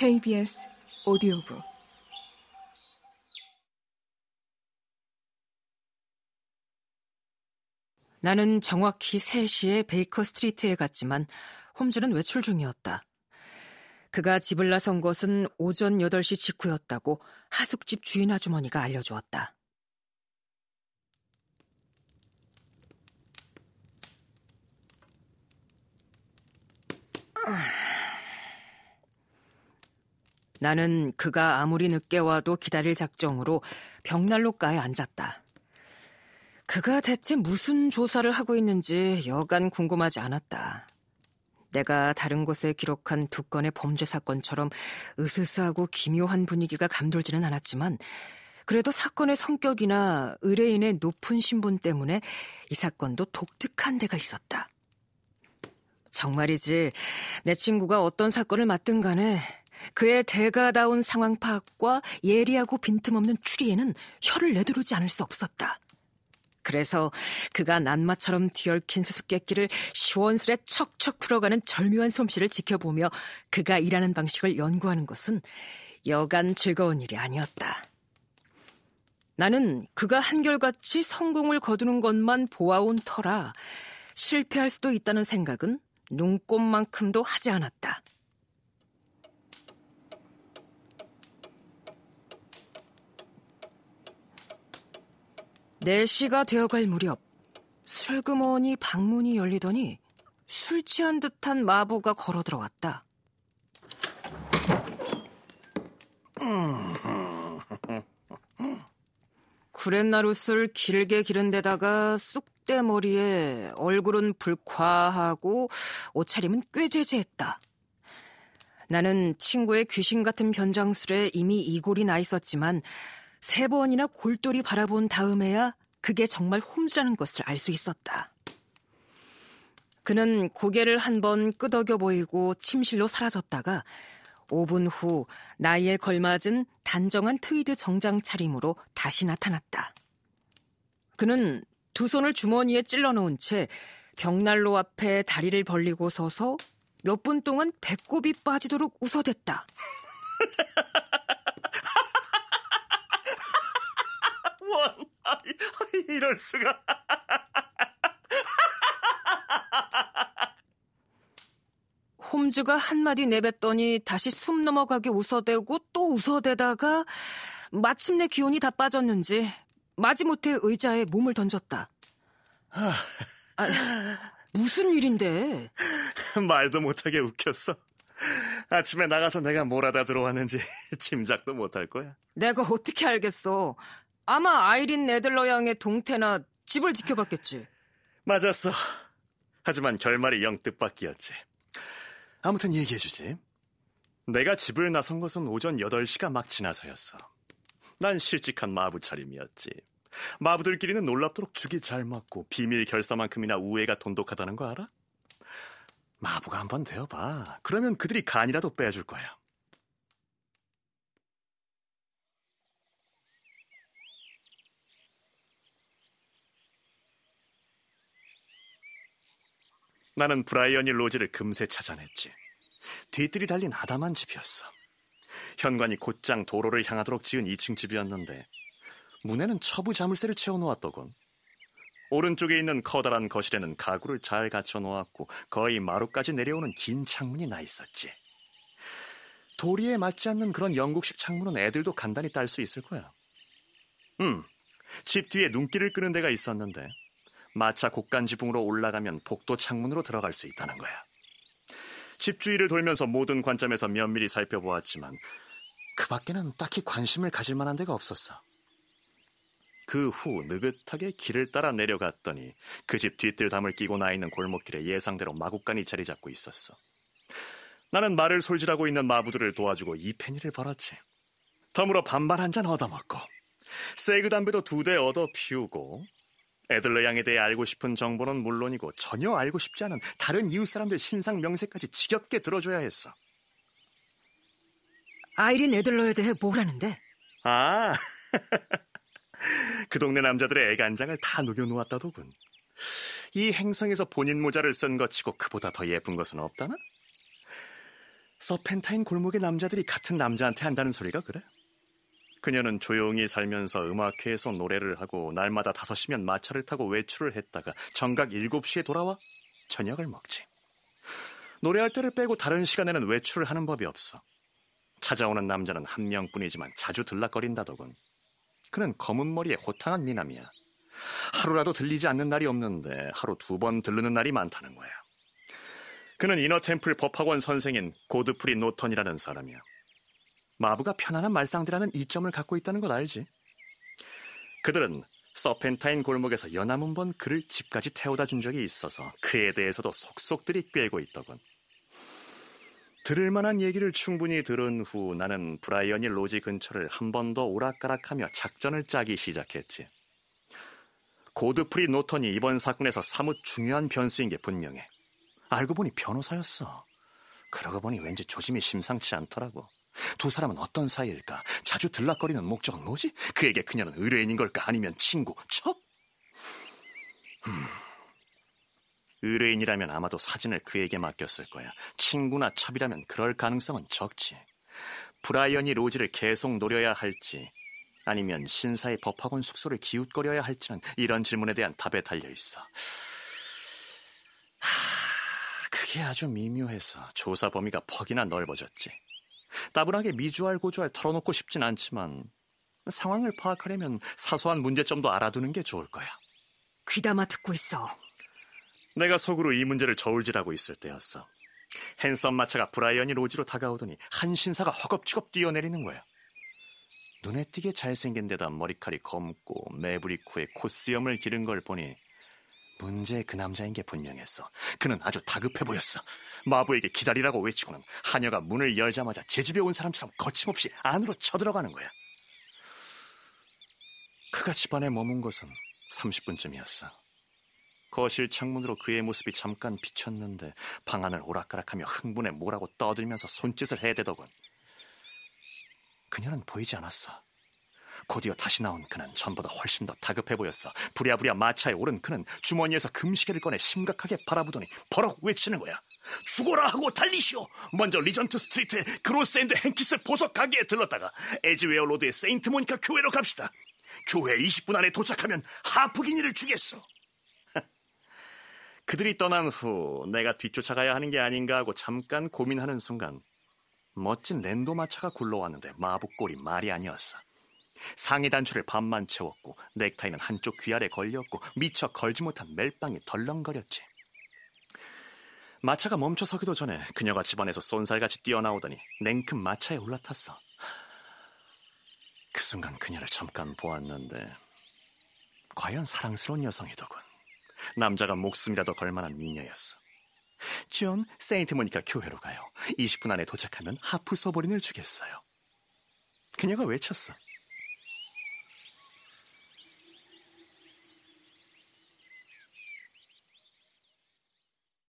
KBS 오디오북 나는 정확히 3시에 베이커 스트리트에 갔지만 홈즈는 외출 중이었다. 그가 집을 나선 것은 오전 8시 직후였다고 하숙집 주인 아주머니가 알려주었다. 나는 그가 아무리 늦게 와도 기다릴 작정으로 벽난로가에 앉았다. 그가 대체 무슨 조사를 하고 있는지 여간 궁금하지 않았다. 내가 다른 곳에 기록한 두 건의 범죄 사건처럼 으스스하고 기묘한 분위기가 감돌지는 않았지만 그래도 사건의 성격이나 의뢰인의 높은 신분 때문에 이 사건도 독특한 데가 있었다. 정말이지 내 친구가 어떤 사건을 맡든 간에 그의 대가다운 상황 파악과 예리하고 빈틈없는 추리에는 혀를 내두르지 않을 수 없었다. 그래서 그가 난마처럼 뒤얽힌 수수께끼를 시원스레 척척 풀어가는 절묘한 솜씨를 지켜보며 그가 일하는 방식을 연구하는 것은 여간 즐거운 일이 아니었다. 나는 그가 한결같이 성공을 거두는 것만 보아온 터라 실패할 수도 있다는 생각은 눈꼽만큼도 하지 않았다. 4시가 되어갈 무렵 슬그머니 방문이 열리더니 술 취한 듯한 마부가 걸어 들어왔다. 구렛나룻을 길게 기른 데다가 쑥대머리에 얼굴은 불쾌하고 옷차림은 꾀죄죄했다. 나는 친구의 귀신 같은 변장술에 이미 이골이 나 있었지만 세 번이나 골똘히 바라본 다음에야 그게 정말 홈즈라는 것을 알 수 있었다. 그는 고개를 한 번 끄덕여 보이고 침실로 사라졌다가 5분 후 나이에 걸맞은 단정한 트위드 정장 차림으로 다시 나타났다. 그는 두 손을 주머니에 찔러 놓은 채 벽난로 앞에 다리를 벌리고 서서 몇 분 동안 배꼽이 빠지도록 웃어댔다. 원, 이럴 수가. 홈즈가 한마디 내뱉더니 다시 숨 넘어가게 웃어대고 또 웃어대다가 마침내 기운이 다 빠졌는지 마지못해 의자에 몸을 던졌다. 아, 무슨 일인데? 말도 못하게 웃겼어. 아침에 나가서 내가 뭘 하다 들어왔는지 짐작도 못할 거야. 내가 어떻게 알겠어. 아마 아이린 네들러 양의 동태나 집을 지켜봤겠지. 맞았어. 하지만 결말이 영 뜻밖이었지. 아무튼 얘기해주지. 내가 집을 나선 것은 오전 8시가 막 지나서였어. 난 실직한 마부 차림이었지. 마부들끼리는 놀랍도록 죽이 잘 맞고 비밀 결사만큼이나 우애가 돈독하다는 거 알아? 마부가 한번 되어봐. 그러면 그들이 간이라도 빼줄 거야. 나는 브라이언이 로지를 금세 찾아냈지. 뒤뜰이 달린 아담한 집이었어. 현관이 곧장 도로를 향하도록 지은 2층 집이었는데 문에는 처부 자물쇠를 채워놓았더군. 오른쪽에 있는 커다란 거실에는 가구를 잘 갖춰놓았고 거의 마루까지 내려오는 긴 창문이 나 있었지. 도리에 맞지 않는 그런 영국식 창문은 애들도 간단히 딸 수 있을 거야. 음, 집 뒤에 눈길을 끄는 데가 있었는데 마차 곡간 지붕으로 올라가면 복도 창문으로 들어갈 수 있다는 거야. 집 주위를 돌면서 모든 관점에서 면밀히 살펴보았지만 그 밖에는 딱히 관심을 가질 만한 데가 없었어. 그 후 느긋하게 길을 따라 내려갔더니 그집 뒤뜰 담을 끼고 나 있는 골목길에 예상대로 마구간이 자리 잡고 있었어. 나는 말을 솔질하고 있는 마부들을 도와주고 이 페니를 벌었지. 덤으로 반반 한 잔 얻어먹고 세그 담배도 두 대 얻어 피우고 애들러 양에 대해 알고 싶은 정보는 물론이고 전혀 알고 싶지 않은 다른 이웃 사람들 신상 명세까지 지겹게 들어줘야 했어. 아이린 애들러에 대해 뭘 아는데? 아, 그 동네 남자들의 애간장을 다 녹여놓았다더군. 이 행성에서 본인 모자를 쓴 것 치고 그보다 더 예쁜 것은 없다나? 서펜타인 골목의 남자들이 같은 남자한테 한다는 소리가 그래? 그녀는 조용히 살면서 음악회에서 노래를 하고 날마다 5시면 마차를 타고 외출을 했다가 정각 7시에 돌아와 저녁을 먹지. 노래할 때를 빼고 다른 시간에는 외출을 하는 법이 없어. 찾아오는 남자는 한 명뿐이지만 자주 들락거린다더군. 그는 검은 머리에 호탕한 미남이야. 하루라도 들리지 않는 날이 없는데 하루 두 번 들르는 날이 많다는 거야. 그는 이너템플 법학원 선생인 고드프리 노턴이라는 사람이야. 마부가 편안한 말상대라는 이점을 갖고 있다는 걸 알지? 그들은 서펜타인 골목에서 여남은 번 그를 집까지 태워다 준 적이 있어서 그에 대해서도 속속들이 꿰고 있더군. 들을 만한 얘기를 충분히 들은 후 나는 브라이어니 로지 근처를 한 번 더 오락가락하며 작전을 짜기 시작했지. 고드프리 노턴이 이번 사건에서 사뭇 중요한 변수인 게 분명해. 알고 보니 변호사였어. 그러고 보니 왠지 조짐이 심상치 않더라고. 두 사람은 어떤 사이일까? 자주 들락거리는 목적은 뭐지? 그에게 그녀는 의뢰인인 걸까? 아니면 친구, 첩? 음. 의뢰인이라면 아마도 사진을 그에게 맡겼을 거야. 친구나 첩이라면 그럴 가능성은 적지. 브라이언이 로지를 계속 노려야 할지, 아니면 신사의 법학원 숙소를 기웃거려야 할지는 이런 질문에 대한 답에 달려 있어. 하, 그게 아주 미묘해서 조사 범위가 퍽이나 넓어졌지. 따분하게 미주알 고주알 털어놓고 싶진 않지만 상황을 파악하려면 사소한 문제점도 알아두는 게 좋을 거야. 귀담아 듣고 있어. 내가 속으로 이 문제를 저울질하고 있을 때였어. hansom 마차가 브라이어니 로지로 다가오더니 한 신사가 허겁지겁 뛰어내리는 거야. 눈에 띄게 잘생긴 데다 머리칼이 검고 매부리 코에 코수염을 기른 걸 보니 문제 그 남자인 게 분명했어. 그는 아주 다급해 보였어. 마부에게 기다리라고 외치고는 하녀가 문을 열자마자 제 집에 온 사람처럼 거침없이 안으로 쳐들어가는 거야. 그가 집안에 머문 것은 30분쯤이었어. 거실 창문으로 그의 모습이 잠깐 비쳤는데 방 안을 오락가락하며 흥분에 뭐라고 떠들면서 손짓을 해대더군. 그녀는 보이지 않았어. 곧이어 다시 나온 그는 전보다 훨씬 더 다급해 보였어. 부랴부랴 마차에 오른 그는 주머니에서 금시계를 꺼내 심각하게 바라보더니 버럭 외치는 거야. 죽어라 하고 달리시오. 먼저 리전트 스트리트의 그로스 앤드 행키스 보석 가게에 들렀다가 에즈웨어 로드의 세인트 모니카 교회로 갑시다. 교회 20분 안에 도착하면 half guinea를 주겠어. 그들이 떠난 후 내가 뒤쫓아가야 하는 게 아닌가 하고 잠깐 고민하는 순간 멋진 랜도 마차가 굴러왔는데 마법골이 말이 아니었어. 상의 단추를 반만 채웠고 넥타이는 한쪽 귀 아래 걸렸고 미처 걸지 못한 멜빵이 덜렁거렸지. 마차가 멈춰 서기도 전에 그녀가 집안에서 쏜살같이 뛰어나오더니 냉큼 마차에 올라탔어. 그 순간 그녀를 잠깐 보았는데 과연 사랑스러운 여성이더군. 남자가 목숨이라도 걸 만한 미녀였어. 존, 세인트 모니카 교회로 가요. 20분 안에 도착하면 하프 소보린을 주겠어요. 그녀가 외쳤어.